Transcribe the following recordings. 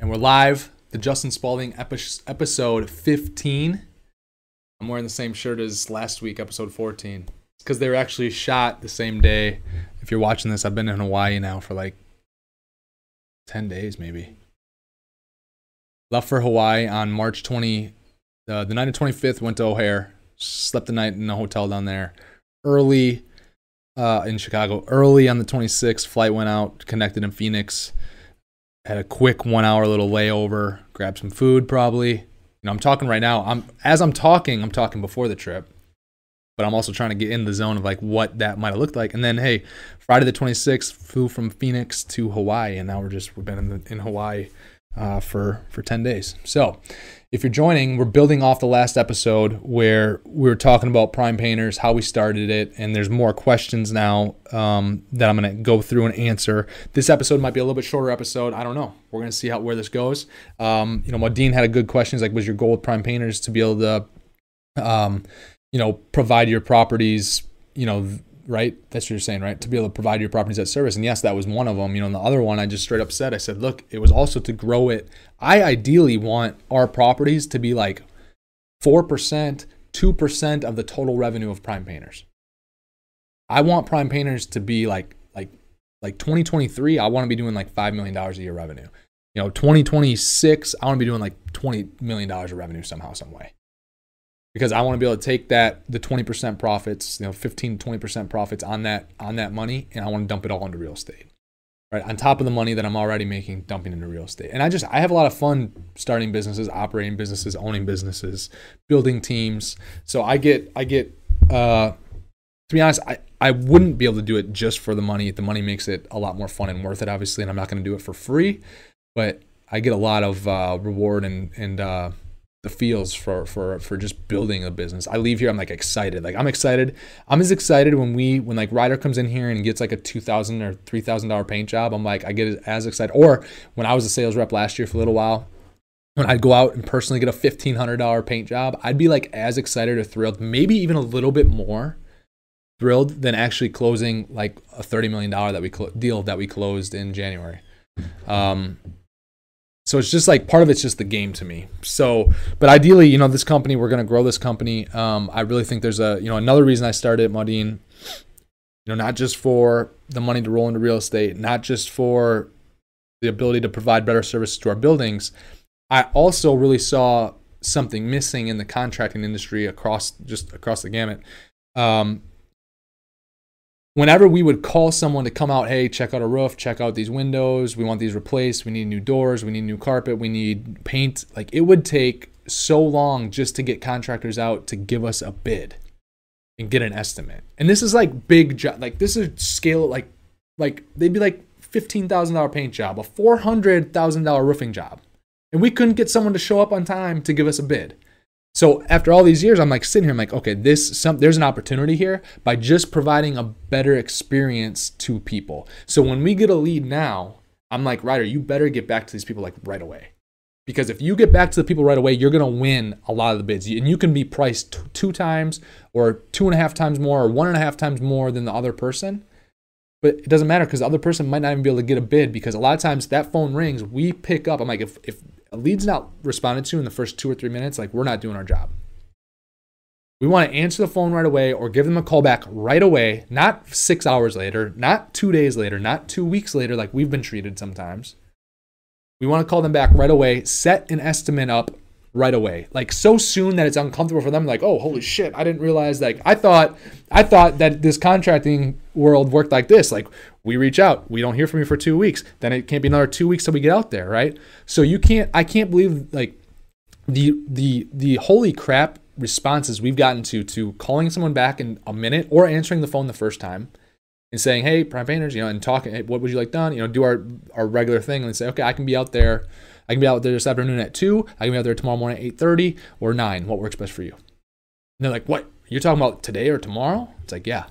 and we're live. The Justin Spaulding epi- episode 15. I'm wearing the same shirt as last week, episode 14. It's because they were actually shot the same day. If you're watching this, I've been in Hawaii now for like 10 days, maybe. Left for Hawaii on March 20. Uh, the night of 25th, went to O'Hare. Slept the night in a hotel down there. Early uh, in Chicago. Early on the 26th, flight went out, connected in Phoenix had a quick one hour little layover, grabbed some food probably. You know, I'm talking right now. I'm as I'm talking, I'm talking before the trip. But I'm also trying to get in the zone of like what that might have looked like. And then hey, Friday the 26th, flew from Phoenix to Hawaii, and now we're just we've been in, the, in Hawaii uh, for for 10 days. So if you're joining, we're building off the last episode where we were talking about Prime Painters, how we started it, and there's more questions now um, that I'm going to go through and answer. This episode might be a little bit shorter episode. I don't know. We're going to see how where this goes. Um, you know, Modine had a good question. like, was your goal with Prime Painters to be able to, um, you know, provide your properties, you know, right? That's what you're saying, right? To be able to provide your properties at service. And yes, that was one of them. You know, and the other one I just straight up said, I said, look, it was also to grow it. I ideally want our properties to be like 4%, 2% of the total revenue of prime painters. I want prime painters to be like like like 2023, I want to be doing like 5 million dollars a year revenue. You know, 2026, I want to be doing like 20 million dollars of revenue somehow some way because I want to be able to take that the 20% profits, you know, 15 20% profits on that on that money and I want to dump it all into real estate. Right? On top of the money that I'm already making dumping into real estate. And I just I have a lot of fun starting businesses, operating businesses, owning businesses, building teams. So I get I get uh to be honest, I, I wouldn't be able to do it just for the money. The money makes it a lot more fun and worth it, obviously, and I'm not going to do it for free. But I get a lot of uh, reward and and uh, the feels for for for just building a business. I leave here, I'm like excited. Like I'm excited. I'm as excited when we when like Ryder comes in here and gets like a two thousand or three thousand dollar paint job. I'm like I get as excited. Or when I was a sales rep last year for a little while, when I'd go out and personally get a fifteen hundred dollar paint job, I'd be like as excited or thrilled, maybe even a little bit more thrilled than actually closing like a thirty million dollar that we cl- deal that we closed in January. Um, so it's just like part of it's just the game to me. So, but ideally, you know, this company, we're going to grow this company. Um, I really think there's a, you know, another reason I started Modine, you know, not just for the money to roll into real estate, not just for the ability to provide better services to our buildings. I also really saw something missing in the contracting industry across just across the gamut. Um, whenever we would call someone to come out, hey, check out a roof, check out these windows, we want these replaced, we need new doors, we need new carpet, we need paint, like it would take so long just to get contractors out to give us a bid and get an estimate. And this is like big job, like this is scale like like they'd be like $15,000 paint job, a $400,000 roofing job. And we couldn't get someone to show up on time to give us a bid. So after all these years, I'm like sitting here, I'm like, okay, this some there's an opportunity here by just providing a better experience to people. So when we get a lead now, I'm like, Ryder, you better get back to these people like right away. Because if you get back to the people right away, you're gonna win a lot of the bids. And you can be priced t- two times or two and a half times more or one and a half times more than the other person. But it doesn't matter because the other person might not even be able to get a bid because a lot of times that phone rings, we pick up. I'm like, if, if a lead's not responded to in the first two or three minutes, like we're not doing our job. We want to answer the phone right away or give them a call back right away, not six hours later, not two days later, not two weeks later, like we've been treated sometimes. We want to call them back right away, set an estimate up right away. Like so soon that it's uncomfortable for them, like, oh holy shit, I didn't realize like I thought I thought that this contracting world worked like this. Like we reach out, we don't hear from you for two weeks, then it can't be another two weeks till we get out there, right? So you can't I can't believe like the the the holy crap responses we've gotten to to calling someone back in a minute or answering the phone the first time and saying, "Hey, prime painters," you know, and talking, hey, "What would you like done?" You know, do our our regular thing and say, "Okay, I can be out there. I can be out there this afternoon at two. I can be out there tomorrow morning at eight thirty or nine. What works best for you?" And they're like, "What? You're talking about today or tomorrow?" It's like, "Yeah."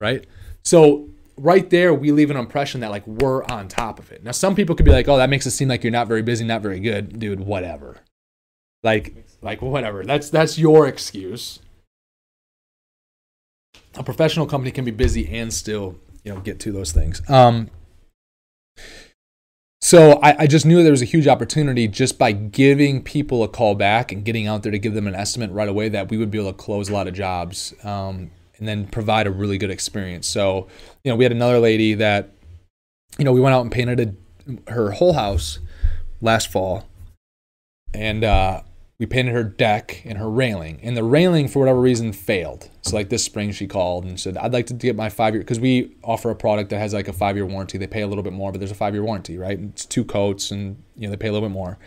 Right? So right there we leave an impression that like we're on top of it. Now some people could be like, "Oh, that makes it seem like you're not very busy, not very good." Dude, whatever. Like like whatever. That's that's your excuse. A professional company can be busy and still, you know, get to those things. Um so I, I, just knew there was a huge opportunity just by giving people a call back and getting out there to give them an estimate right away that we would be able to close a lot of jobs um, and then provide a really good experience. So, you know, we had another lady that, you know, we went out and painted a, her whole house last fall. And uh, we painted her deck and her railing, and the railing for whatever reason failed. So like this spring, she called and said, "I'd like to get my five year because we offer a product that has like a five year warranty. They pay a little bit more, but there's a five year warranty, right? It's two coats, and you know they pay a little bit more.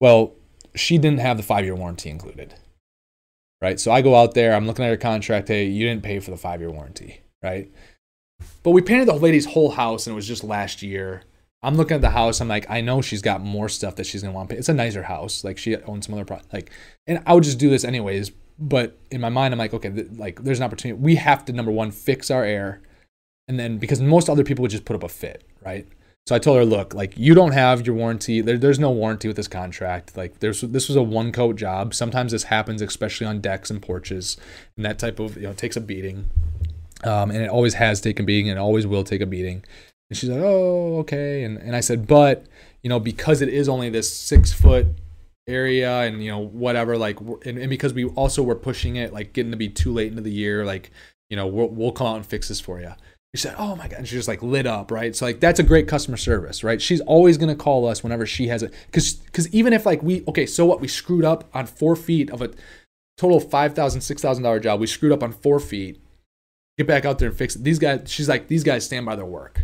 Well, she didn't have the five year warranty included, right? So I go out there, I'm looking at her contract. Hey, you didn't pay for the five year warranty, right? But we painted the lady's whole house, and it was just last year. I'm looking at the house. I'm like, I know she's got more stuff that she's gonna want. It's a nicer house. Like she owns some other pro like, and I would just do this anyways. But in my mind, I'm like, okay, th- like there's an opportunity. We have to number one fix our air, and then because most other people would just put up a fit, right? So I told her, look, like you don't have your warranty. There, there's no warranty with this contract. Like there's this was a one coat job. Sometimes this happens, especially on decks and porches, and that type of you know takes a beating. Um, and it always has taken beating, and always will take a beating. And she's like, oh, okay. And, and I said, but, you know, because it is only this six foot area and, you know, whatever, like, and, and because we also were pushing it, like getting to be too late into the year, like, you know, we'll, we'll come out and fix this for you. She said, "Oh my god!" And she just like lit up, right? So like that's a great customer service, right? She's always gonna call us whenever she has it, because because even if like we okay, so what we screwed up on four feet of a total five thousand six thousand dollar job, we screwed up on four feet. Get back out there and fix it. These guys, she's like, these guys stand by their work.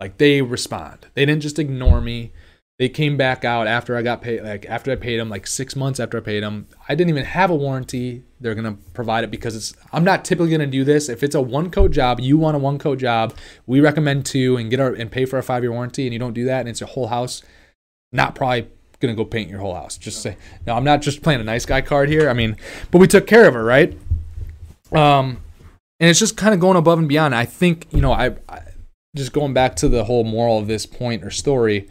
Like they respond. They didn't just ignore me. They came back out after I got paid, like after I paid them, like six months after I paid them. I didn't even have a warranty. They're gonna provide it because it's. I'm not typically gonna do this. If it's a one coat job, you want a one coat job. We recommend two and get our and pay for a five year warranty, and you don't do that, and it's your whole house. Not probably gonna go paint your whole house. Just say no. I'm not just playing a nice guy card here. I mean, but we took care of her, right? Um, and it's just kind of going above and beyond. I think you know I, I just going back to the whole moral of this point or story,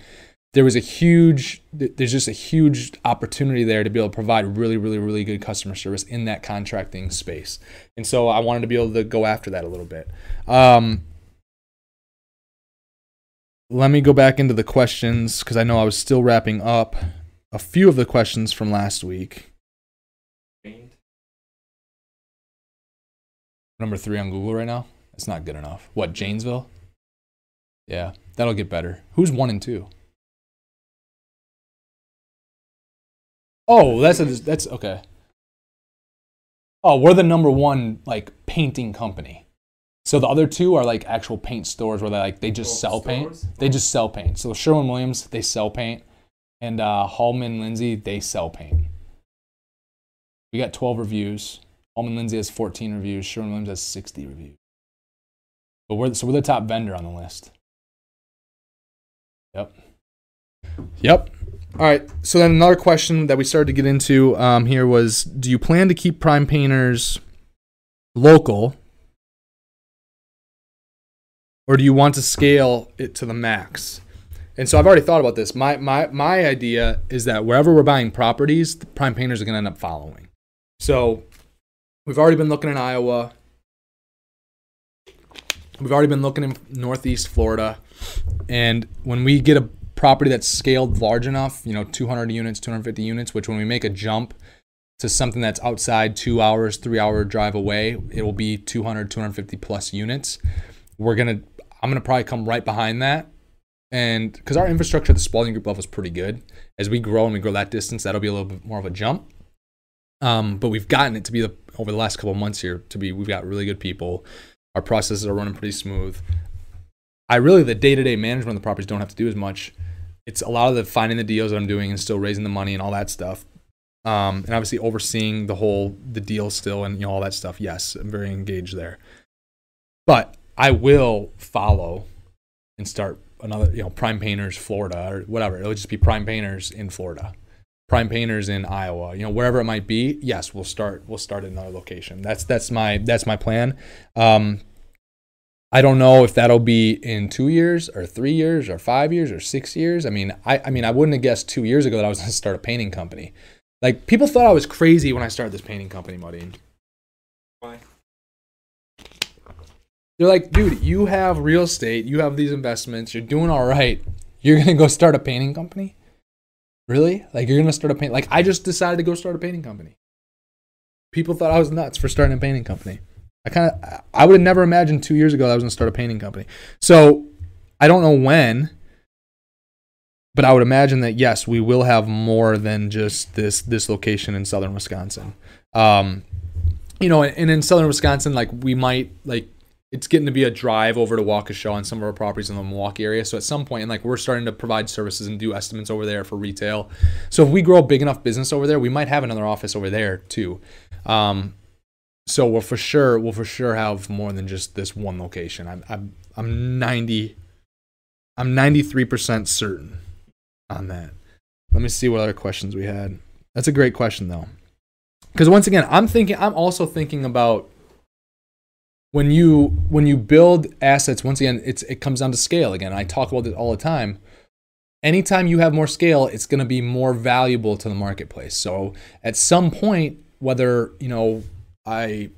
there was a huge, there's just a huge opportunity there to be able to provide really, really, really good customer service in that contracting space. And so I wanted to be able to go after that a little bit. Um, let me go back into the questions because I know I was still wrapping up a few of the questions from last week. Number three on Google right now. It's not good enough. What, Janesville? Yeah, that'll get better. Who's one and two? Oh, that's a, that's okay. Oh, we're the number one like painting company. So the other two are like actual paint stores where they like they just sell paint. They just sell paint. So Sherwin Williams they sell paint, and uh, Hallman Lindsay they sell paint. We got 12 reviews. Hallman Lindsay has 14 reviews. Sherwin Williams has 60 reviews. But we're so we're the top vendor on the list. Yep. Yep. All right. So then another question that we started to get into um, here was: Do you plan to keep Prime Painters local, or do you want to scale it to the max? And so I've already thought about this. My my my idea is that wherever we're buying properties, the Prime Painters are going to end up following. So we've already been looking in Iowa. We've already been looking in Northeast Florida. And when we get a property that's scaled large enough, you know, 200 units, 250 units, which when we make a jump to something that's outside two hours, three hour drive away, it will be 200, 250 plus units. We're going to, I'm going to probably come right behind that. And because our infrastructure at the Spaulding Group level is pretty good, as we grow and we grow that distance, that'll be a little bit more of a jump. Um, but we've gotten it to be the, over the last couple months here to be, we've got really good people. Our processes are running pretty smooth. I really the day to day management of the properties don't have to do as much. It's a lot of the finding the deals that I'm doing and still raising the money and all that stuff. Um, and obviously overseeing the whole the deal still and you know all that stuff. Yes, I'm very engaged there. But I will follow and start another you know Prime Painters Florida or whatever. It'll just be Prime Painters in Florida. Prime Painters in Iowa, you know, wherever it might be. Yes, we'll start. We'll start another location. That's that's my that's my plan. Um, I don't know if that'll be in two years or three years or five years or six years. I mean, I, I mean, I wouldn't have guessed two years ago that I was going to start a painting company. Like people thought I was crazy when I started this painting company, Muddy. Why? They're like, dude, you have real estate, you have these investments, you're doing all right. You're gonna go start a painting company? Really? Like you're gonna start a paint? Like I just decided to go start a painting company. People thought I was nuts for starting a painting company. I kind of I would have never imagined two years ago that I was gonna start a painting company. So I don't know when, but I would imagine that yes, we will have more than just this this location in southern Wisconsin. Um, you know, and in southern Wisconsin, like we might like it's getting to be a drive over to Waukesha on some of our properties in the Milwaukee area. So at some point, and like we're starting to provide services and do estimates over there for retail. So if we grow a big enough business over there, we might have another office over there too. Um, so we'll for sure we'll for sure have more than just this one location. I'm I'm I'm ninety I'm ninety three percent certain on that. Let me see what other questions we had. That's a great question though. Because once again, I'm thinking I'm also thinking about when you when you build assets, once again, it's it comes down to scale again. I talk about it all the time. Anytime you have more scale, it's going to be more valuable to the marketplace. So at some point, whether you know I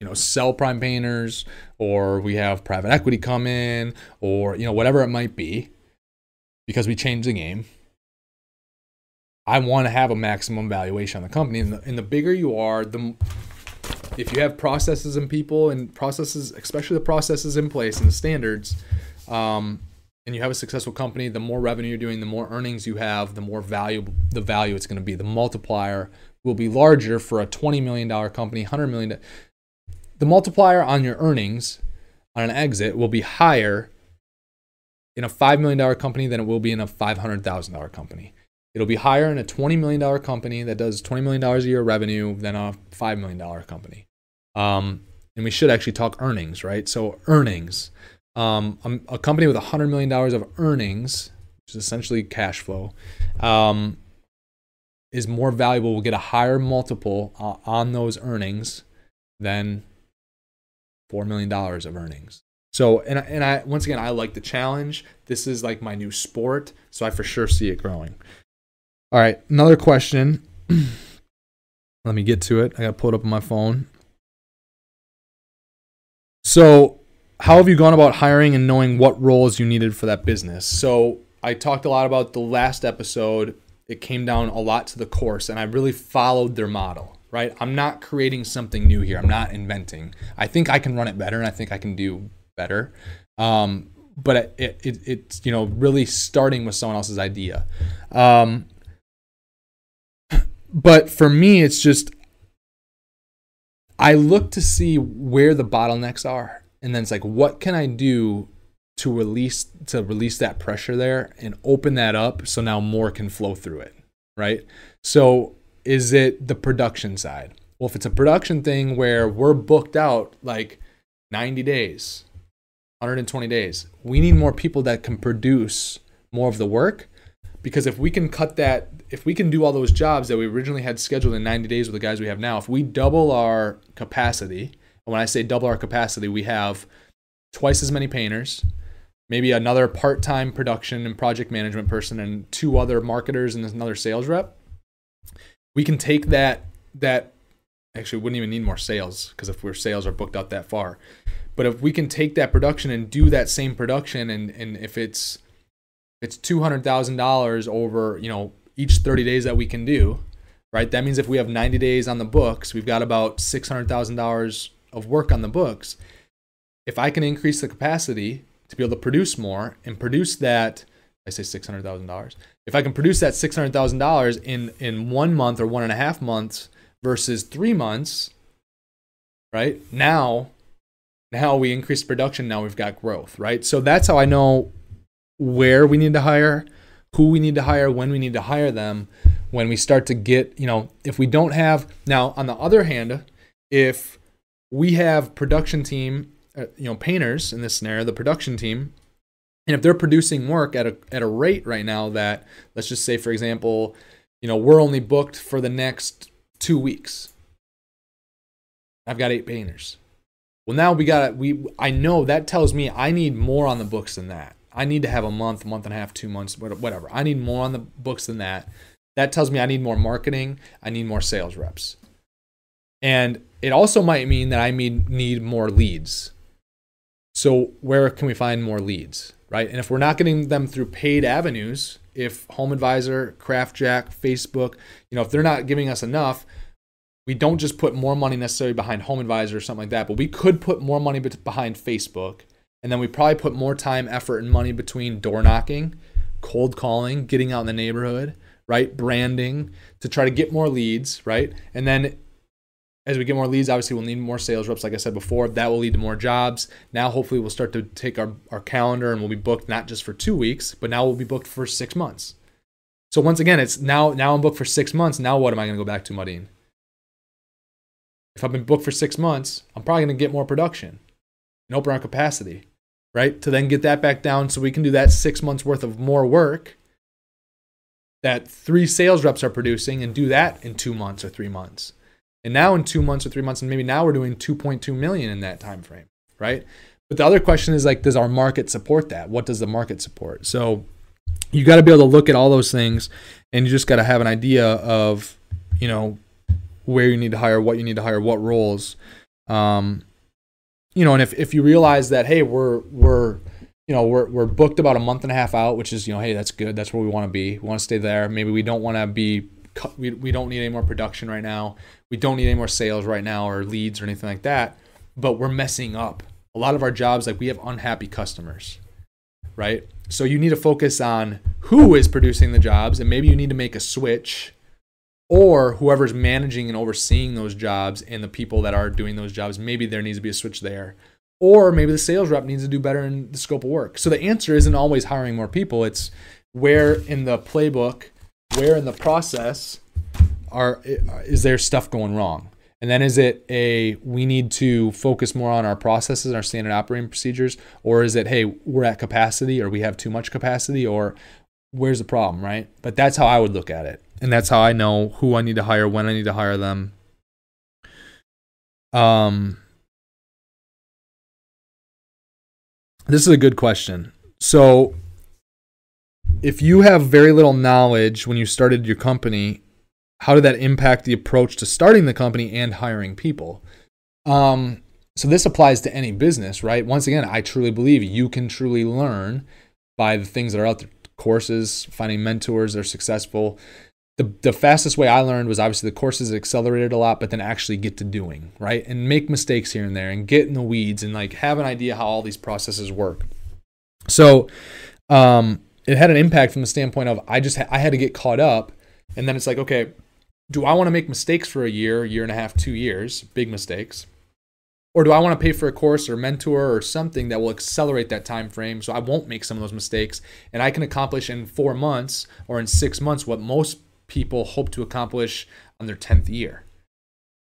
you know sell prime painters or we have private equity come in or you know whatever it might be because we change the game. I want to have a maximum valuation on the company. And the, and the bigger you are the if you have processes and people and processes especially the processes in place and the standards um, and you have a successful company the more revenue you're doing the more earnings you have the more valuable the value it's going to be the multiplier will be larger for a $20 million company, $100 million. The multiplier on your earnings on an exit will be higher in a $5 million company than it will be in a $500,000 company. It'll be higher in a $20 million company that does $20 million a year revenue than a $5 million company. Um, and we should actually talk earnings, right? So, earnings. Um, a company with $100 million of earnings, which is essentially cash flow, um, is more valuable will get a higher multiple uh, on those earnings than $4 million of earnings. So, and, and I, once again, I like the challenge. This is like my new sport. So I for sure see it growing. All right. Another question. Let me get to it. I got to pull it up on my phone. So, how have you gone about hiring and knowing what roles you needed for that business? So, I talked a lot about the last episode it came down a lot to the course and I really followed their model, right? I'm not creating something new here. I'm not inventing. I think I can run it better and I think I can do better. Um, but it, it, it, it's, you know, really starting with someone else's idea. Um, but for me, it's just, I look to see where the bottlenecks are. And then it's like, what can I do to release to release that pressure there and open that up so now more can flow through it right? So is it the production side? Well if it's a production thing where we're booked out like 90 days 120 days we need more people that can produce more of the work. Because if we can cut that if we can do all those jobs that we originally had scheduled in 90 days with the guys we have now if we double our capacity and when i say double our capacity we have twice as many painters maybe another part-time production and project management person and two other marketers and another sales rep we can take that that actually wouldn't even need more sales because if we're sales are booked out that far but if we can take that production and do that same production and and if it's it's $200,000 over, you know, each 30 days that we can do, right? That means if we have 90 days on the books, we've got about $600,000 of work on the books. If I can increase the capacity to be able to produce more and produce that I say six hundred thousand dollars. If I can produce that six hundred thousand dollars in in one month or one and a half months versus three months, right now, now we increase production. Now we've got growth, right? So that's how I know where we need to hire, who we need to hire, when we need to hire them. When we start to get, you know, if we don't have now, on the other hand, if we have production team Uh, you know painters in this scenario, the production team, and if they're producing work at a at a rate right now that let's just say for example, you know we're only booked for the next two weeks. I've got eight painters. Well, now we got we. I know that tells me I need more on the books than that. I need to have a month, month and a half, two months, whatever. I need more on the books than that. That tells me I need more marketing. I need more sales reps. And it also might mean that I need more leads. So where can we find more leads, right? And if we're not getting them through paid avenues, if Home Advisor, CraftJack, Facebook, you know, if they're not giving us enough, we don't just put more money necessarily behind Home Advisor or something like that, but we could put more money behind Facebook. And then we probably put more time, effort, and money between door knocking, cold calling, getting out in the neighborhood, right? Branding to try to get more leads, right? And then as we get more leads, obviously we'll need more sales reps, like I said before. That will lead to more jobs. Now, hopefully, we'll start to take our, our calendar and we'll be booked not just for two weeks, but now we'll be booked for six months. So once again, it's now now I'm booked for six months. Now what am I going to go back to, Mudine? If I've been booked for six months, I'm probably going to get more production and open our capacity, right? To then get that back down so we can do that six months worth of more work that three sales reps are producing and do that in two months or three months. And now in two months or three months, and maybe now we're doing 2.2 million in that time frame, right? But the other question is like, does our market support that? What does the market support? So you got to be able to look at all those things and you just got to have an idea of, you know, where you need to hire, what you need to hire, what roles. Um, you know, and if, if you realize that, hey, we're, we're, you know, we're, we're booked about a month and a half out, which is, you know, hey, that's good. That's where we want to be. We want to stay there. Maybe we don't want to be, we, we don't need any more production right now. We don't need any more sales right now or leads or anything like that. But we're messing up. A lot of our jobs, like we have unhappy customers, right? So you need to focus on who is producing the jobs and maybe you need to make a switch or whoever's managing and overseeing those jobs and the people that are doing those jobs, maybe there needs to be a switch there. Or maybe the sales rep needs to do better in the scope of work. So the answer isn't always hiring more people. It's where in the playbook, where in the process are is there stuff going wrong? And then is it a we need to focus more on our processes, our standard operating procedures, or is it hey we're at capacity or we have too much capacity or where's the problem, right? But that's how I would look at it and that's how I know who I need to hire, when I need to hire them. Um, this is a good question. So, if you have very little knowledge when you started your company, how did that impact the approach to starting the company and hiring people? Um, so this applies to any business, right? Once again, I truly believe you can truly learn by the things that are out there courses, finding mentors that are successful, the, the fastest way I learned was obviously the courses accelerated a lot, but then actually get to doing, right? And make mistakes here and there and get in the weeds and like have an idea how all these processes work. So um, it had an impact from the standpoint of I just ha- I had to get caught up. And then it's like, okay, do I want to make mistakes for a year, year and a half, two years, big mistakes? Or do I want to pay for a course or mentor or something that will accelerate that time frame so I won't make some of those mistakes and I can accomplish in four months or in six months what most people hope to accomplish on their 10th year.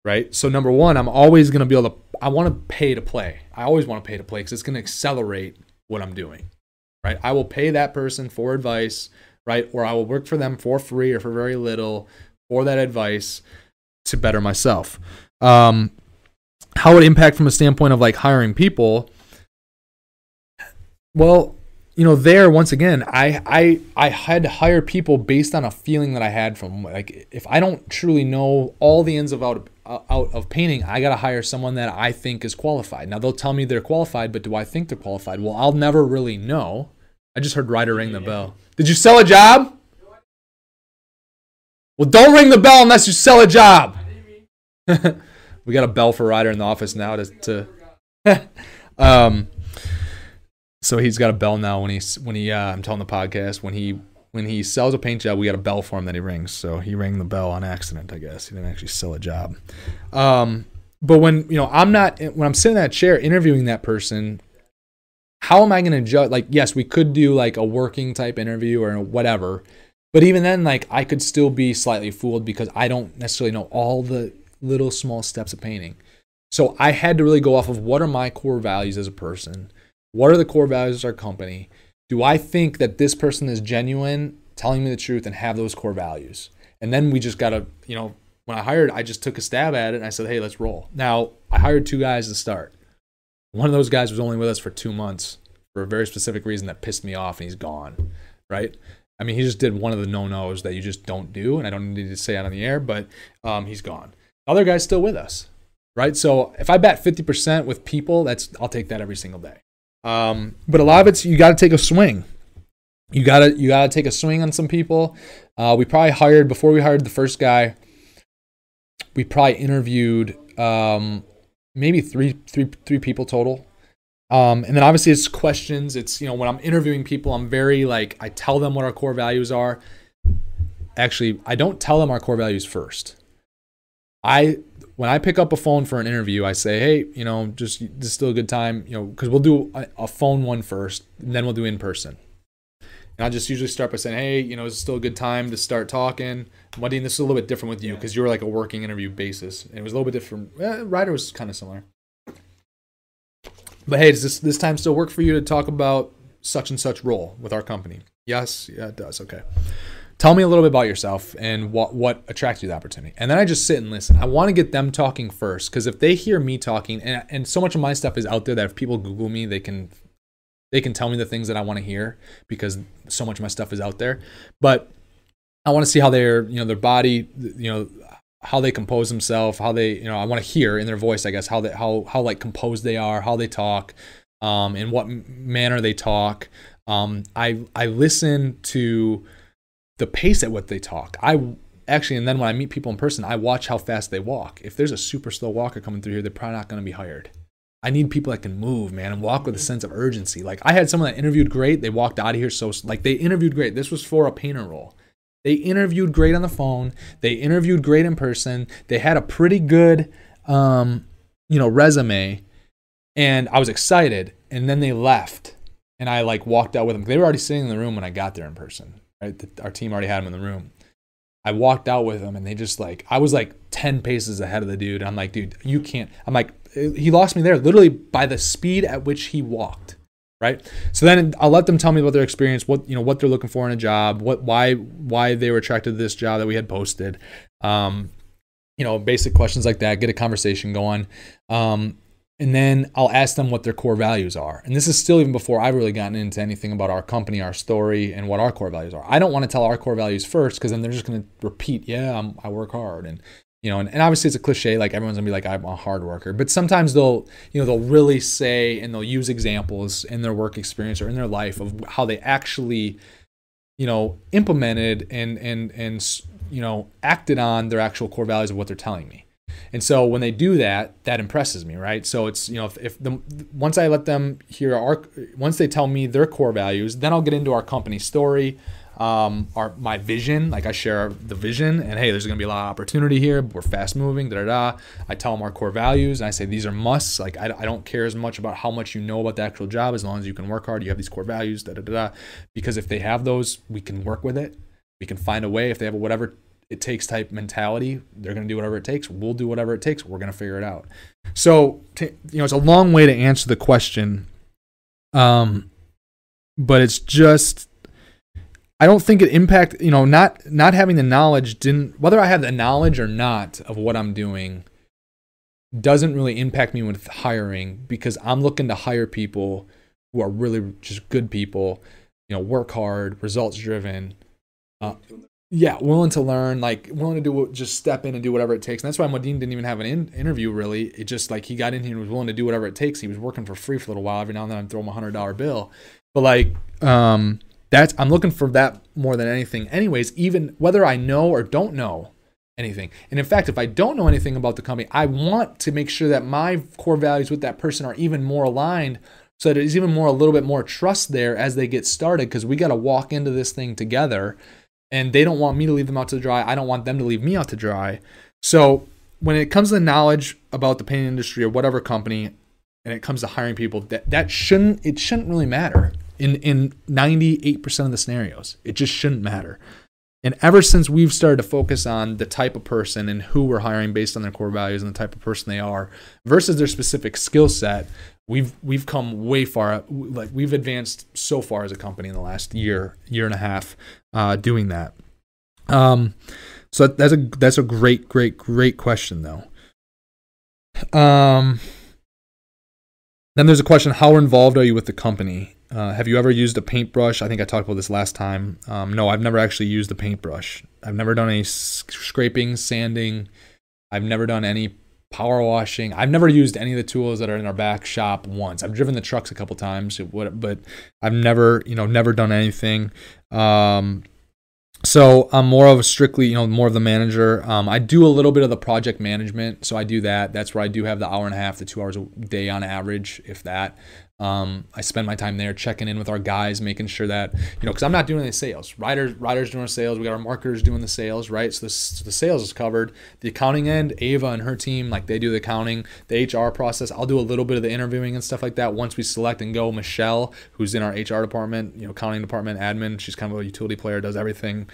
Right? So, number one, I'm always going to be able to, I want to pay to play. I always want to pay to play because it's going to accelerate what I'm doing. Right? I will pay that person for advice, right? Or I will work for them for free or for very little for that advice to better myself. Um, how would it impact from a standpoint of like hiring people? Well, you know, there once again, I I I had to hire people based on a feeling that I had from like if I don't truly know all the ins of out out of painting, I gotta hire someone that I think is qualified. Now they'll tell me they're qualified, but do I think they're qualified? Well, I'll never really know. I just heard Ryder ring the bell. Did you sell a job? Well, don't ring the bell unless you sell a job. we got a bell for Ryder in the office now to. to um, so he's got a bell now when he's when he uh, I'm telling the podcast when he when he sells a paint job we got a bell for him that he rings. So he rang the bell on accident, I guess. He didn't actually sell a job. Um, but when you know I'm not when I'm sitting in that chair interviewing that person, how am I going to judge? Like, yes, we could do like a working type interview or whatever, but even then, like I could still be slightly fooled because I don't necessarily know all the little small steps of painting. So I had to really go off of what are my core values as a person what are the core values of our company? Do I think that this person is genuine, telling me the truth, and have those core values? And then we just got to, you know, when I hired, I just took a stab at it and I said, hey, let's roll. Now, I hired two guys to start. One of those guys was only with us for two months for a very specific reason that pissed me off and he's gone, right? I mean, he just did one of the no nos that you just don't do, and I don't need to say it on the air, but um, he's gone. The other guy's still with us, right? So if I bet 50% with people, that's I'll take that every single day Um, but a lot of it's you got to take a swing. You gotta you gotta take a swing on some people. Uh, we probably hired before we hired the first guy. We probably interviewed um, maybe three three three people total. Um, and then obviously it's questions. It's you know when I'm interviewing people, I'm very like I tell them what our core values are. Actually, I don't tell them our core values first. I when I pick up a phone for an interview, I say, hey, you know, just this is still a good time, you know, because we'll do a, a, phone one first, and then we'll do in person. And I just usually start by saying, hey, you know, it's still a good time to start talking. Wadeen, this is a little bit different with you because you were like a working interview basis. And it was a little bit different. Eh, Ryder was kind of similar. But hey, does this this time still work for you to talk about such and such role with our company? Yes, yeah, it does. Okay tell me a little bit about yourself and what what attracted you to the opportunity. And then i just sit and listen. I want to get them talking first because if they hear me talking and, and so much of my stuff is out there that if people google me they can they can tell me the things that i want to hear because so much of my stuff is out there. But i want to see how their you know their body you know how they compose themselves how they you know i want to hear in their voice i guess how they how how like composed they are how they talk um in what manner they talk. Um i i listen to the pace at what they talk. I actually, and then when I meet people in person, I watch how fast they walk. If there's a super slow walker coming through here, they're probably not going to be hired. I need people that can move, man, and walk with a sense of urgency. Like I had someone that interviewed great. They walked out of here so like they interviewed great. This was for a painter role. They interviewed great on the phone. They interviewed great in person. They had a pretty good, um, you know, resume, and I was excited. And then they left, and I like walked out with them. They were already sitting in the room when I got there in person. Right? Our team already had him in the room. I walked out with him and they just like, I was like 10 paces ahead of the dude. I'm like, dude, you can't. I'm like, he lost me there literally by the speed at which he walked. Right. So then I'll let them tell me about their experience, what, you know, what they're looking for in a job, what, why, why they were attracted to this job that we had posted. Um, you know, basic questions like that, get a conversation going. Um, and then I'll ask them what their core values are. And this is still even before I've really gotten into anything about our company, our story, and what our core values are. I don't want to tell our core values first because then they're just going to repeat, yeah, I'm, i work hard. And, you know, and, and obviously it's a cliche, like everyone's going to be like, I'm a hard worker. But sometimes they'll, you know, they'll really say and they'll use examples in their work experience or in their life of how they actually, you know, implemented and, and, and, you know, acted on their actual core values of what they're telling me. And so when they do that, that impresses me, right? So it's you know if, if the once I let them hear our once they tell me their core values, then I'll get into our company story, um, our my vision. Like I share the vision, and hey, there's gonna be a lot of opportunity here. We're fast moving, da da da. I tell them our core values, and I say these are musts. Like I, I don't care as much about how much you know about the actual job, as long as you can work hard. You have these core values, da da da. da. Because if they have those, we can work with it. We can find a way. If they have whatever it takes type mentality. They're going to do whatever it takes. We'll do whatever it takes. We're going to figure it out. So, you know, it's a long way to answer the question. Um, but it's just, I don't think it impact, you know, not, not having the knowledge didn't, whether I have the knowledge or not of what I'm doing doesn't really impact me with hiring because I'm looking to hire people who are really just good people, you know, work hard, results driven, uh, yeah, willing to learn, like willing to do just step in and do whatever it takes. And that's why Modine didn't even have an in, interview really. It just like he got in here and was willing to do whatever it takes. He was working for free for a little while. Every now and then I'd throw him a hundred dollar bill, but like um, that's I'm looking for that more than anything. Anyways, even whether I know or don't know anything, and in fact, if I don't know anything about the company, I want to make sure that my core values with that person are even more aligned. So there's even more a little bit more trust there as they get started because we got to walk into this thing together and they don't want me to leave them out to dry. I don't want them to leave me out to dry. So when it comes to the knowledge about the painting industry or whatever company, and it comes to hiring people, that that shouldn't it shouldn't really matter in in 98% of the scenarios. It just shouldn't matter. And ever since we've started to focus on the type of person and who we're hiring based on their core values and the type of person they are versus their specific skill set, we've we've come way far. Like we've advanced so far as a company in the last year, year and a half, uh, doing that. Um, so that's a that's a great, great, great question though. Um, then there's a question: How involved are you with the company? Uh, have you ever used a paintbrush? I think I talked about this last time. Um, no, I've never actually used a paintbrush. I've never done any scraping, sanding. I've never done any power washing. I've never used any of the tools that are in our back shop once. I've driven the trucks a couple times, but I've never, you know, never done anything. Um, so I'm more of a strictly, you know, more of the manager. Um, I do a little bit of the project management, so I do that. That's where I do have the hour and a half to two hours a day on average, if that. Um, I spend my time there checking in with our guys, making sure that you know, because I'm not doing any sales. Ryder's, Ryder's doing the sales. We got our marketers doing the sales, right? So, this, so the sales is covered. The accounting end, Ava and her team, like they do the accounting, the HR process. I'll do a little bit of the interviewing and stuff like that. Once we select and go, Michelle, who's in our HR department, you know, accounting department, admin, she's kind of a utility player, does everything,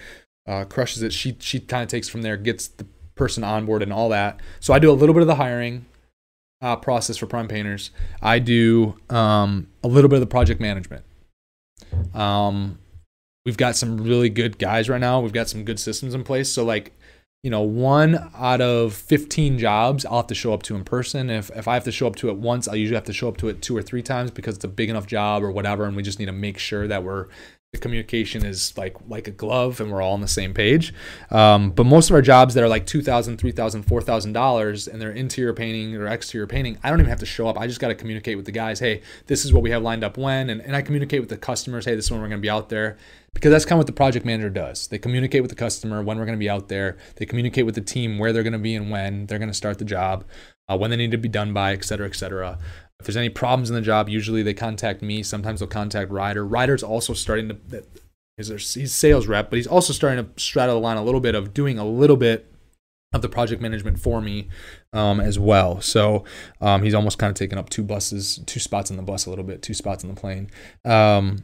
uh, crushes it. She she kind of takes from there, gets the person on board and all that. So I do a little bit of the hiring uh, process for prime painters. I do um, a little bit of the project management. Um, we've got some really good guys right now. We've got some good systems in place. So like, you know, one out of 15 jobs I'll have to show up to in person. If if I have to show up to it once, I usually have to show up to it two or three times because it's a big enough job or whatever, and we just need to make sure that we're the communication is like like a glove and we're all on the same page. Um, but most of our jobs that are like $2000 $3000 $4000 and they're interior painting or exterior painting i don't even have to show up. I just got to communicate with the guys hey this is what we have lined up when and, and i communicate with the customers hey this is when we're going to be out there because that's kind of what the project manager does. They communicate with the customer when we're going to be out there. They communicate with the team where they're going to be and when they're going to start the job uh, when they need to be done by et cetera et cetera if there's any problems in the job, usually they contact me. Sometimes they'll contact Ryder. Ryder's also starting to, he's, sales rep, but he's also starting to straddle the line a little bit of doing a little bit of the project management for me um, as well. So um, he's almost kind of taken up two buses, two spots in the bus a little bit, two spots in the plane. Um,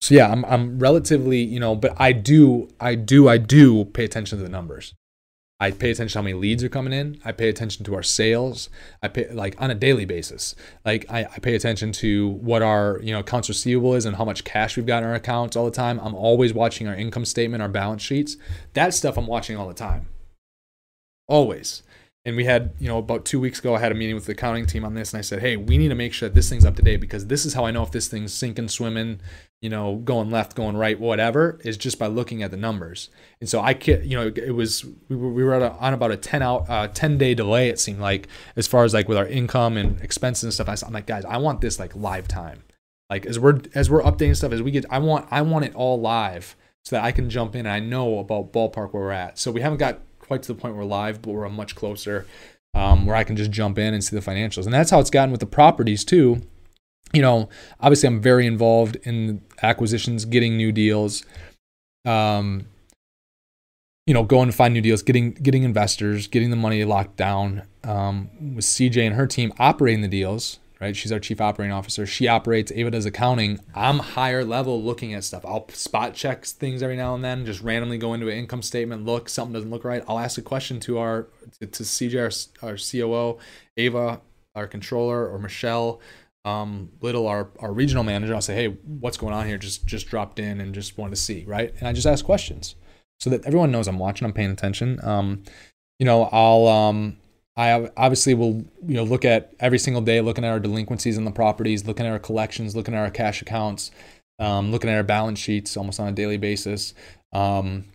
so yeah, I'm I'm relatively, you know, but I do I do I do pay attention to the numbers. I pay attention to how many leads are coming in. I pay attention to our sales. I pay like on a daily basis. Like I, I, pay attention to what our you know accounts receivable is and how much cash we've got in our accounts all the time. I'm always watching our income statement, our balance sheets. That stuff I'm watching all the time. Always. And we had, you know, about two weeks ago, I had a meeting with the accounting team on this, and I said, hey, we need to make sure that this thing's up to date because this is how I know if this thing's sinking, swimming, you know, going left, going right, whatever, is just by looking at the numbers. And so I you know, it was we were, we were on about a ten out, uh, ten day delay. It seemed like as far as like with our income and expenses and stuff. I'm like, guys, I want this like live time. Like as we're as we're updating stuff as we get, I want I want it all live so that I can jump in and I know about ballpark where we're at. So we haven't got quite to the point where we're live, but we're much closer. Um, where I can just jump in and see the financials, and that's how it's gotten with the properties too you know, obviously I'm very involved in acquisitions, getting new deals, um, you know, going to find new deals, getting getting investors, getting the money locked down. Um, with CJ and her team operating the deals, right? She's our chief operating officer. She operates. Ava does accounting. I'm higher level, looking at stuff. I'll spot check things every now and then. Just randomly go into an income statement, look something doesn't look right. I'll ask a question to our to, to CJ, our, our COO, Ava, our controller, or Michelle um, Little, our, our regional manager, I'll say, hey, what's going on here? Just just dropped in and just wanted to see, right? And I just ask questions so that everyone knows I'm watching, I'm paying attention. Um, you know, I'll um, I obviously will you know look at every single day, looking at our delinquencies in the properties, looking at our collections, looking at our cash accounts, um, looking at our balance sheets almost on a daily basis. Um,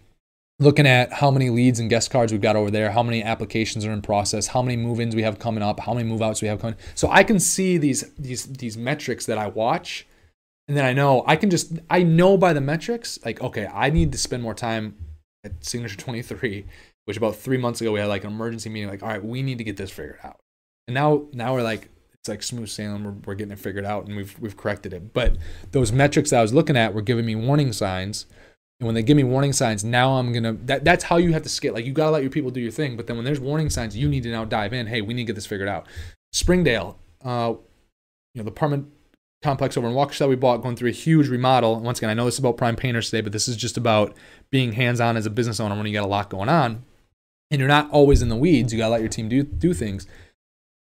looking at how many leads and guest cards we've got over there, how many applications are in process, how many move-ins we have coming up, how many move-outs we have coming. So I can see these these these metrics that I watch, and then I know I can just I know by the metrics like okay, I need to spend more time at Signature 23, which about three months ago we had like an emergency meeting. Like all right, we need to get this figured out, and now now we're like it's like smooth sailing. We're, we're getting it figured out, and we've we've corrected it. But those metrics that I was looking at were giving me warning signs and when they give me warning signs, now I'm gonna that that's how you have to scale. Like you gotta let your people do your thing, but then when there's warning signs, you need to now dive in. Hey, we need to get this figured out. Springdale, uh, you know, the apartment complex over in Waukesha we bought, going through a huge remodel. And once again, I know this is about prime painters today, but this is just about being hands-on as a business owner when you got a lot going on. And you're not always in the weeds. You gotta let your team do do things.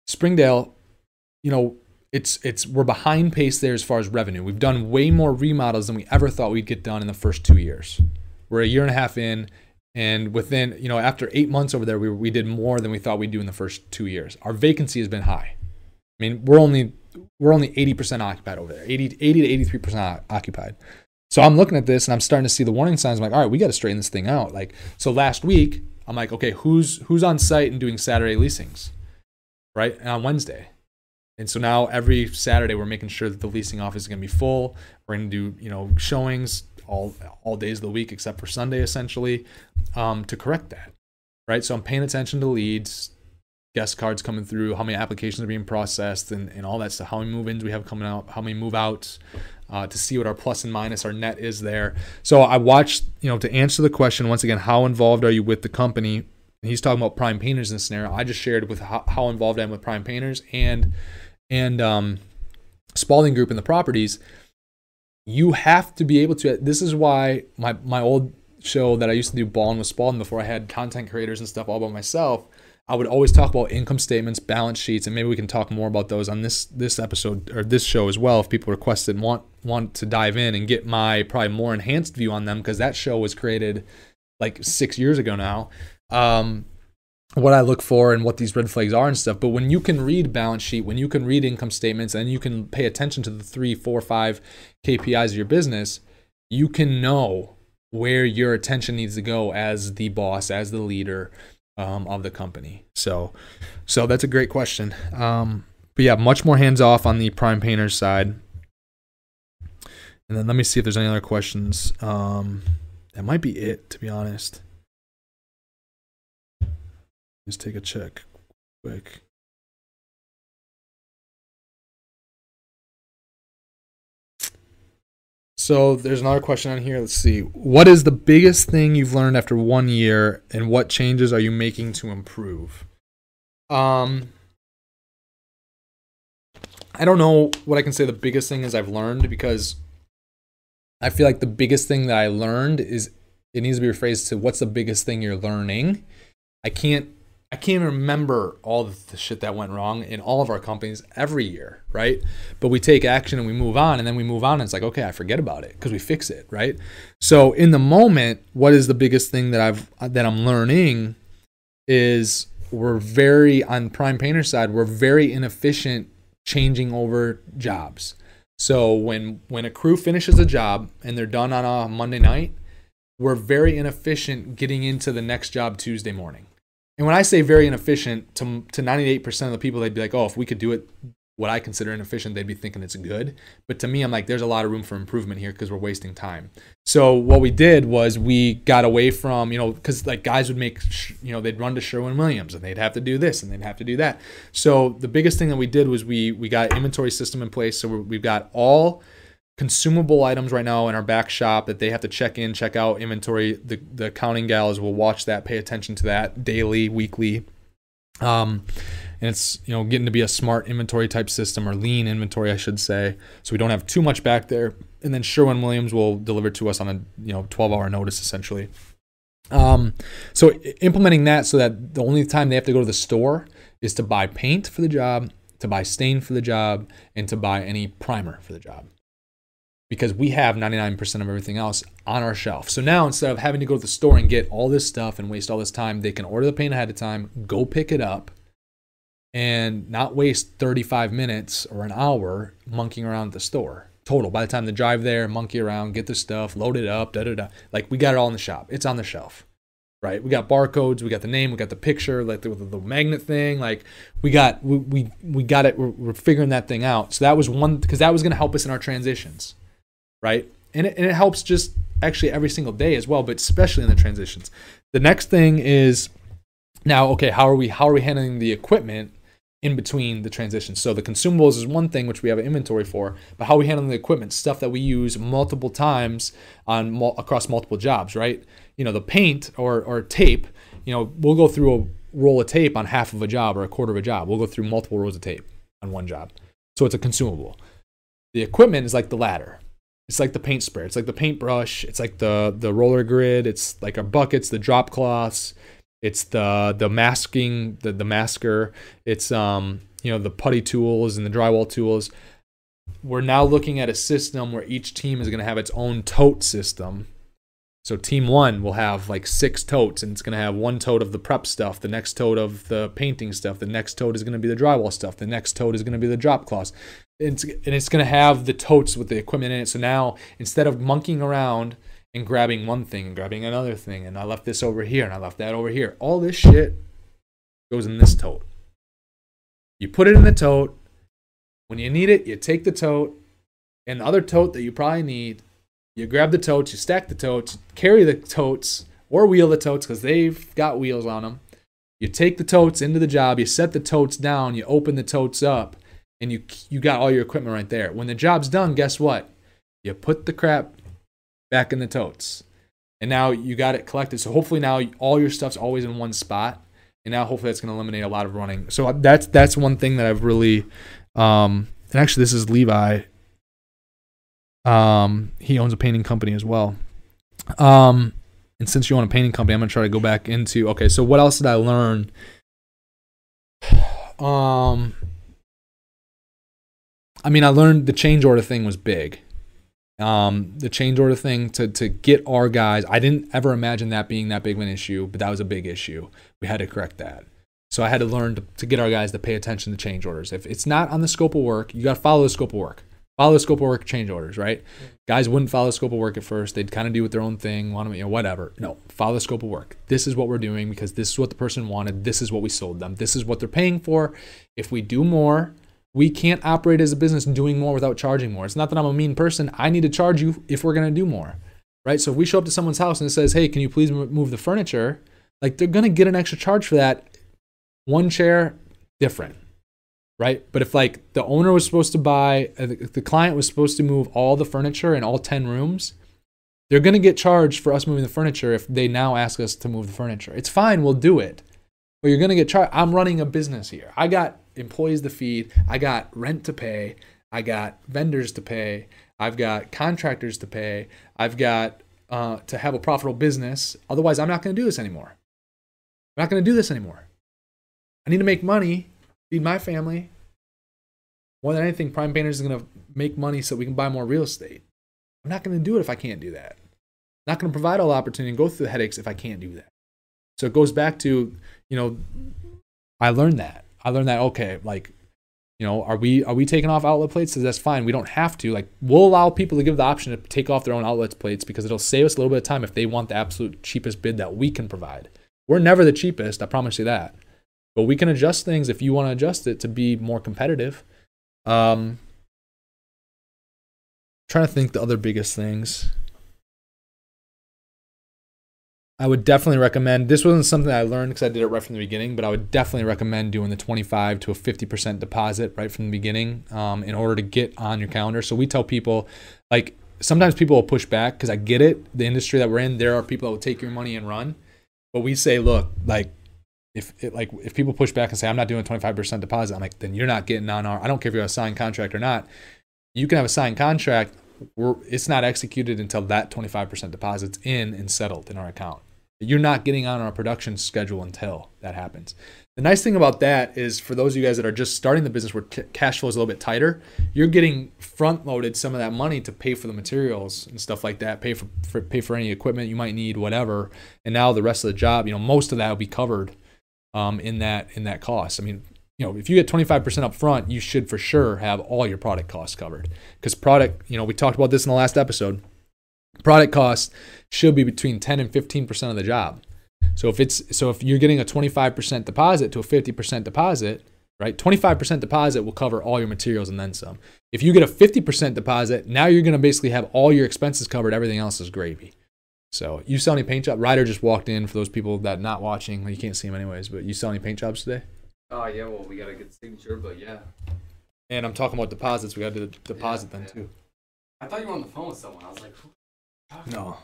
Springdale, you know, it's it's we're behind pace there as far as revenue. We've done way more remodels than we ever thought we'd get done in the first two years. We're a year and a half in, and within you know after eight months over there, we we did more than we thought we'd do in the first two years. Our vacancy has been high. I mean, we're only we're only 80% occupied over there, 80, 80 to 83% occupied. So I'm looking at this and I'm starting to see the warning signs. I'm like, all right, we got to straighten this thing out. Like, so last week I'm like, okay, who's who's on site and doing Saturday leasings, right? And on Wednesday. And so now every Saturday we're making sure that the leasing office is going to be full. We're going to do, you know, showings all all days of the week except for Sunday essentially um, to correct that. Right? So I'm paying attention to leads, guest cards coming through, how many applications are being processed, and, and all that stuff. How many move ins we have coming out, how many move outs, uh, to see what our plus and minus, our net is there. So I watched, you know, to answer the question once again, how involved are you with the company? he's talking about prime painters in this scenario. I just shared with how, how involved I am with prime painters and and um, Spaulding Group and the properties. You have to be able to. This is why my my old show that I used to do balling with Spaulding before I had content creators and stuff all by myself I would always talk about income statements, balance sheets, and maybe we can talk more about those on this this episode or this show as well if people request it and want want to dive in and get my probably more enhanced view on them because that show was created like six years ago now. Um, what I look for and what these red flags are and stuff. But when you can read balance sheet, when you can read income statements, and you can pay attention to the three, four, five KPIs of your business, you can know where your attention needs to go as the boss, as the leader, um, of the company. So, so that's a great question. Um, but yeah, much more hands off on the prime painters side. And then let me see if there's any other questions. Um, that might be it, to be honest. Just take a check quick. So there's another question on here. Let's see. What is the biggest thing you've learned after one year, and what changes are you making to improve? Um, I don't know what I can say. The biggest thing is I've learned because I feel like the biggest thing that I learned is it needs to be rephrased to what's the biggest thing you're learning. I can't I can't even remember all the shit that went wrong in all of our companies every year, right? But we take action and we move on, and then we move on, and it's like, okay, I forget about it because we fix it, right? So in the moment, what is the biggest thing that I've that I'm learning is we're very on prime painter side, we're very inefficient changing over jobs. So when when a crew finishes a job and they're done on a Monday night, we're very inefficient getting into the next job Tuesday morning and when I say very inefficient, to to 98% of the people, they'd be like, oh, if we could do it what I consider inefficient, they'd be thinking it's good. But to me, I'm like, there's a lot of room for improvement here because we're wasting time. So what we did was we got away from, you know, because like guys would make, you know, they'd run to Sherwin Williams and they'd have to do this and they'd have to do that. So the biggest thing that we did was we we got inventory system in place. So we've got all consumable items right now in our back shop that they have to check in, check out inventory. The the accounting gals will watch that, pay attention to that daily, weekly. Um, and it's you know getting to be a smart inventory type system or lean inventory, I should say, so we don't have too much back there. And then Sherwin Williams will deliver to us on a you know 12 hour notice essentially. Um, so implementing that so that the only time they have to go to the store is to buy paint for the job, to buy stain for the job, and to buy any primer for the job because we have 99% of everything else on our shelf. So now instead of having to go to the store and get all this stuff and waste all this time, they can order the paint ahead of time, go pick it up, and not waste 35 minutes or an hour monkeying around the store. Total. By the time they drive there, monkey around, get the stuff, load it up, da da da. Like we got it all in the shop. It's on the shelf. Right? We got barcodes, we got the name, we got the picture, like the, the magnet thing. Like we got we we, we got it. We're, we're figuring that thing out. So that was one because that was going to help us in our transitions right? And it, and it helps just actually every single day as well, but especially in the transitions. The next thing is now, okay, how are we how are we handling the equipment in between the transitions? So the consumables is one thing which we have an inventory for, but how are we handling the equipment, stuff that we use multiple times on across multiple jobs, right? You know, the paint or or tape, you know, we'll go through a roll of tape on half of a job or a quarter of a job. We'll go through multiple rolls of tape on one job. So it's a consumable. The equipment is like the ladder it's like the paint sprayer. It's like the paintbrush. It's like the the roller grid. It's like our buckets, the drop cloths. It's the the masking, the the masker. It's um you know the putty tools and the drywall tools. We're now looking at a system where each team is going to have its own tote system. So team one will have like six totes, and it's to have one tote of the prep stuff, the next tote of the painting stuff, the next tote is to be the drywall stuff, the next tote is to be the drop cloths it's, and it's to have the totes with the equipment in it. So now instead of monkeying around and grabbing one thing and grabbing another thing. And I left this over here and I left that over here. All this shit goes in this tote. You put it in the tote. When you need it, you take the tote and the other tote that you probably need. You grab the totes, you stack the totes, carry the totes, or wheel the totes because they've got wheels on them. You take the totes into the job, you set the totes down, you open the totes up, and you you got all your equipment right there. When the job's done, guess what? You put the crap back in the totes. And now you got it collected. So hopefully now all your stuff's always in one spot. And now hopefully that's going to eliminate a lot of running. So that's that's one thing that I've really um and actually this is Levi. Um he owns a painting company as well. Um and since you own a painting company, I'm to try to go back into okay, so what else did I learn? Um I mean, I learned the change order thing was big um, the change order thing to to get our guys. I didn't ever imagine that being that big of an issue, but that was a big issue. We had to correct that. So I had to learn to, to get our guys to pay attention to change orders. If it's not on the scope of work, you got to follow the scope of work. Follow the scope of work, change orders, right? Guys wouldn't follow the scope of work at first. They'd kind of do with their own thing, want to, you know, whatever. No, follow the scope of work. This is what we're doing because this is what the person wanted. This is what we sold them. This is what they're paying for. If we do more, we can't operate as a business doing more without charging more. It's not that I'm a mean person. I need to charge you if we're going to do more, right? So if we show up to someone's house and it says, "Hey, can you please move the furniture?" Like they're going to get an extra charge for that. One chair, different, right? But if like the owner was supposed to buy, uh, the client was supposed to move all the furniture in all ten rooms, they're going to get charged for us moving the furniture if they now ask us to move the furniture. It's fine, we'll do it. But you're going to get charged. I'm running a business here. I got employees to feed. I got rent to pay. I got vendors to pay. I've got contractors to pay. I've got uh, to have a profitable business. Otherwise, I'm not going to do this anymore. I'm not going to do this anymore. I need to make money, feed my family. More than anything, Prime Painters is going to make money so we can buy more real estate. I'm not going to do it if I can't do that. Not going to provide all the opportunity and go through the headaches if I can't do that. So it goes back to, you know, I learned that. I learned that okay, like you know, are we are we taking off outlet plates? That's fine. We don't have to. Like we'll allow people to give the option to take off their own outlet plates because it'll save us a little bit of time if they want the absolute cheapest bid that we can provide. We're never the cheapest, I promise you that. But we can adjust things if you want to adjust it to be more competitive. Um trying to think the other biggest things. I would definitely recommend. This wasn't something I learned because I did it right from the beginning, but I would definitely recommend doing the 25 to a 50% deposit right from the beginning um, in order to get on your calendar. So we tell people, like, sometimes people will push back because I get it. The industry that we're in, there are people that will take your money and run. But we say, look, like, if it, like if people push back and say I'm not doing 25% deposit, I'm like, then you're not getting on our. I don't care if you have a signed contract or not. You can have a signed contract. We're, it's not executed until that 25% deposit's in and settled in our account. You're not getting on our production schedule until that happens. The nice thing about that is for those of you guys that are just starting the business where cash flow is a little bit tighter, you're getting front loaded some of that money to pay for the materials and stuff like that, pay for, for pay for any equipment you might need, whatever. And now the rest of the job, you know, most of that will be covered um, in that in that cost. I mean, you know, if you get 25% up front, you should for sure have all your product costs covered. Because product, you know, we talked about this in the last episode product cost should be between 10 and 15% of the job. So if it's so if you're getting a 25% deposit to a 50% deposit, right? 25% deposit will cover all your materials and then some. If you get a 50% deposit, now you're going to basically have all your expenses covered, everything else is gravy. So, you sell any paint job? Ryder just walked in for those people that not watching. Well, you can't see him anyways, but you sell any paint jobs today? Oh, yeah, well, we got a good signature, but yeah. And I'm talking about deposits. We got to deposit yeah, then yeah. too. I thought you were on the phone with someone. I was like, no.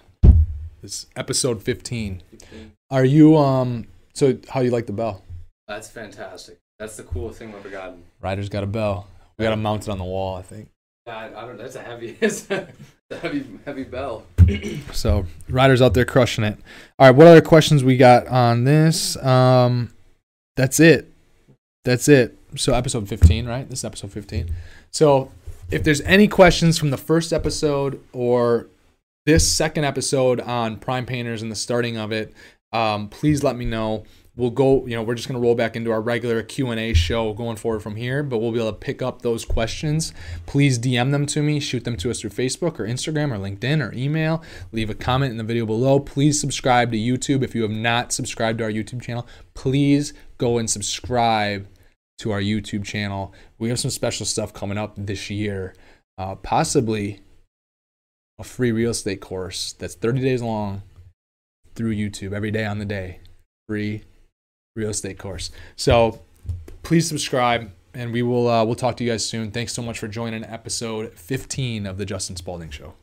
It's episode 15. 15. Are you um so how you like the bell? That's fantastic. That's the coolest thing I've ever gotten. Ryder's got a bell. We got to mount it on the wall, I think. Yeah, I, I don't that's a heavy it's a heavy heavy bell. so, Ryder's out there crushing it. All right, what other questions we got on this? Um that's it. That's it. So episode 15, right? This is episode 15. So, if there's any questions from the first episode or this second episode on Prime Painters and the starting of it, Um, please let me know. We'll go, you know, we're just going to roll back into our regular Q&A show going forward from here, but we'll be able to pick up those questions. Please DM them to me, shoot them to us through Facebook or Instagram or LinkedIn or email. Leave a comment in the video below. Please subscribe to YouTube if you have not subscribed to our YouTube channel. Please go and subscribe to our YouTube channel. We have some special stuff coming up this year. Uh, possibly a free real estate course that's 30 days long through YouTube every day on the day. Free real estate course. So please subscribe and we will uh, we'll talk to you guys soon. Thanks so much for joining episode 15 of the Justin Spaulding show.